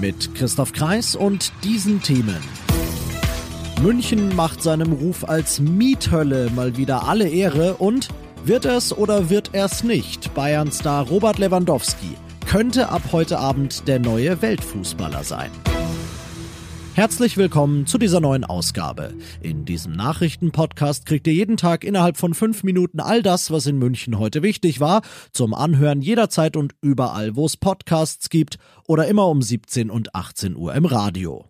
Mit Christoph Kreis und diesen Themen. München macht seinem Ruf als Miethölle mal wieder alle Ehre und wird es oder wird es nicht? Bayern-Star Robert Lewandowski könnte ab heute Abend der neue Weltfußballer sein. Herzlich willkommen zu dieser neuen Ausgabe. In diesem Nachrichtenpodcast kriegt ihr jeden Tag innerhalb von fünf Minuten all das, was in München heute wichtig war, zum Anhören jederzeit und überall, wo es Podcasts gibt oder immer um 17 und 18 Uhr im Radio.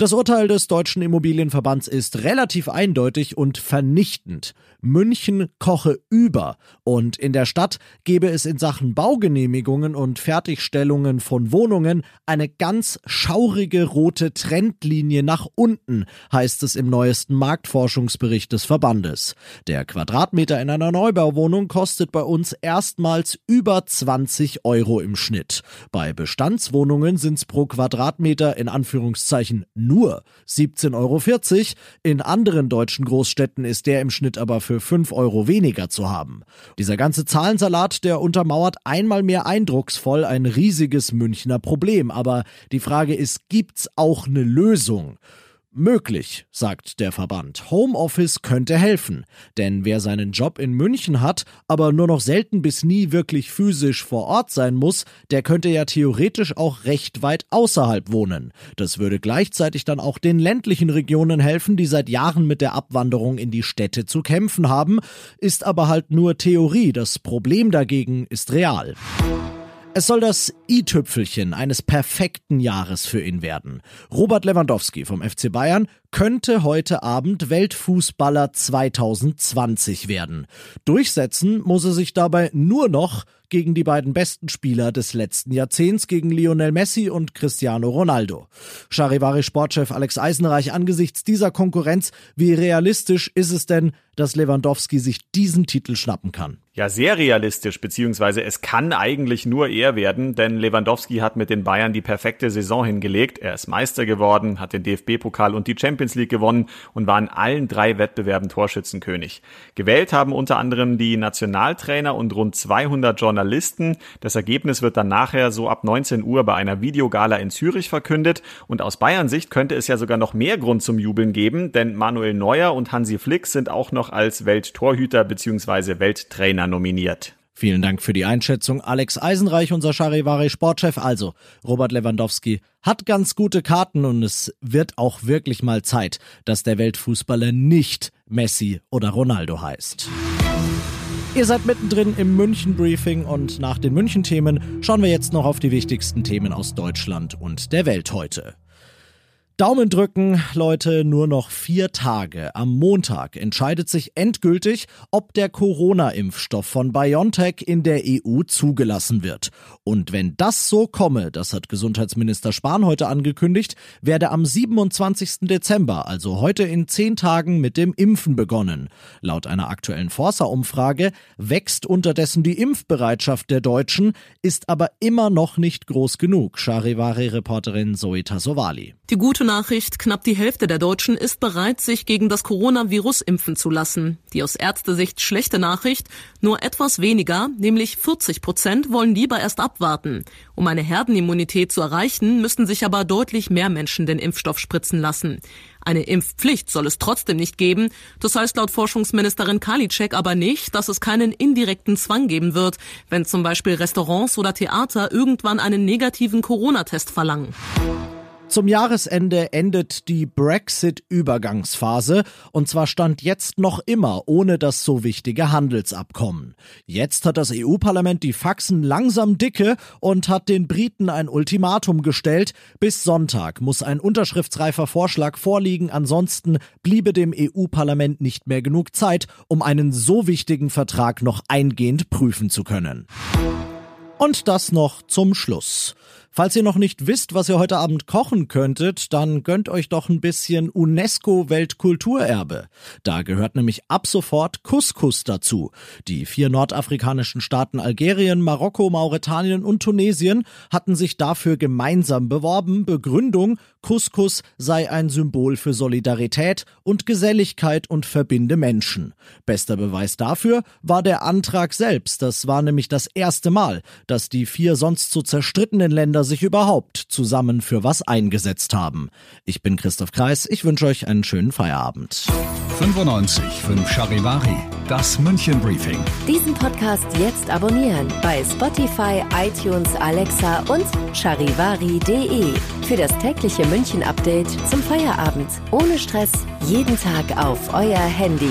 Das Urteil des Deutschen Immobilienverbands ist relativ eindeutig und vernichtend. München koche über und in der Stadt gebe es in Sachen Baugenehmigungen und Fertigstellungen von Wohnungen eine ganz schaurige rote Trendlinie nach unten, heißt es im neuesten Marktforschungsbericht des Verbandes. Der Quadratmeter in einer Neubauwohnung kostet bei uns erstmals über 20 Euro im Schnitt. Bei Bestandswohnungen sind es pro Quadratmeter in Anführungszeichen nur 17,40 Euro. In anderen deutschen Großstädten ist der im Schnitt aber für 5 Euro weniger zu haben. Dieser ganze Zahlensalat, der untermauert einmal mehr eindrucksvoll ein riesiges Münchner Problem. Aber die Frage ist, gibt's auch eine Lösung? Möglich, sagt der Verband. Homeoffice könnte helfen, denn wer seinen Job in München hat, aber nur noch selten bis nie wirklich physisch vor Ort sein muss, der könnte ja theoretisch auch recht weit außerhalb wohnen. Das würde gleichzeitig dann auch den ländlichen Regionen helfen, die seit Jahren mit der Abwanderung in die Städte zu kämpfen haben, ist aber halt nur Theorie, das Problem dagegen ist real. Es soll das i-Tüpfelchen eines perfekten Jahres für ihn werden. Robert Lewandowski vom FC Bayern könnte heute Abend Weltfußballer 2020 werden. Durchsetzen muss er sich dabei nur noch gegen die beiden besten Spieler des letzten Jahrzehnts, gegen Lionel Messi und Cristiano Ronaldo. Charivari Sportchef Alex Eisenreich angesichts dieser Konkurrenz, wie realistisch ist es denn, dass Lewandowski sich diesen Titel schnappen kann? Ja, sehr realistisch, beziehungsweise es kann eigentlich nur er werden, denn Lewandowski hat mit den Bayern die perfekte Saison hingelegt. Er ist Meister geworden, hat den DFB-Pokal und die Champions League gewonnen und war in allen drei Wettbewerben Torschützenkönig. Gewählt haben unter anderem die Nationaltrainer und rund 200 Journalisten. Das Ergebnis wird dann nachher so ab 19 Uhr bei einer Videogala in Zürich verkündet und aus Bayern Sicht könnte es ja sogar noch mehr Grund zum Jubeln geben, denn Manuel Neuer und Hansi Flick sind auch noch als Welttorhüter bzw. Welttrainer nominiert. Vielen Dank für die Einschätzung. Alex Eisenreich, unser Charivari Sportchef. Also, Robert Lewandowski hat ganz gute Karten und es wird auch wirklich mal Zeit, dass der Weltfußballer nicht Messi oder Ronaldo heißt. Ihr seid mittendrin im München Briefing und nach den München Themen schauen wir jetzt noch auf die wichtigsten Themen aus Deutschland und der Welt heute. Daumen drücken, Leute, nur noch vier Tage. Am Montag entscheidet sich endgültig, ob der Corona-Impfstoff von BioNTech in der EU zugelassen wird. Und wenn das so komme, das hat Gesundheitsminister Spahn heute angekündigt, werde am 27. Dezember, also heute in zehn Tagen, mit dem Impfen begonnen. Laut einer aktuellen Forsa-Umfrage wächst unterdessen die Impfbereitschaft der Deutschen, ist aber immer noch nicht groß genug. Charivari-Reporterin Zoe Tassovali. Die gute Nachricht, knapp die Hälfte der Deutschen ist bereit, sich gegen das Coronavirus impfen zu lassen. Die aus Ärztesicht schlechte Nachricht, nur etwas weniger, nämlich 40 Prozent, wollen lieber erst abwarten. Um eine Herdenimmunität zu erreichen, müssten sich aber deutlich mehr Menschen den Impfstoff spritzen lassen. Eine Impfpflicht soll es trotzdem nicht geben. Das heißt laut Forschungsministerin Karliczek aber nicht, dass es keinen indirekten Zwang geben wird, wenn zum Beispiel Restaurants oder Theater irgendwann einen negativen Corona-Test verlangen. Zum Jahresende endet die Brexit-Übergangsphase und zwar stand jetzt noch immer ohne das so wichtige Handelsabkommen. Jetzt hat das EU-Parlament die Faxen langsam dicke und hat den Briten ein Ultimatum gestellt. Bis Sonntag muss ein unterschriftsreifer Vorschlag vorliegen, ansonsten bliebe dem EU-Parlament nicht mehr genug Zeit, um einen so wichtigen Vertrag noch eingehend prüfen zu können. Und das noch zum Schluss. Falls ihr noch nicht wisst, was ihr heute Abend kochen könntet, dann gönnt euch doch ein bisschen UNESCO-Weltkulturerbe. Da gehört nämlich ab sofort Couscous dazu. Die vier nordafrikanischen Staaten Algerien, Marokko, Mauretanien und Tunesien hatten sich dafür gemeinsam beworben. Begründung, Couscous sei ein Symbol für Solidarität und Geselligkeit und verbinde Menschen. Bester Beweis dafür war der Antrag selbst. Das war nämlich das erste Mal, dass die vier sonst so zerstrittenen Länder Länder sich überhaupt zusammen für was eingesetzt haben. Ich bin Christoph Kreis, ich wünsche euch einen schönen Feierabend. 95 5 Charivari, das München Briefing. Diesen Podcast jetzt abonnieren bei Spotify, iTunes, Alexa und charivari.de. Für das tägliche München Update zum Feierabend. Ohne Stress, jeden Tag auf euer Handy.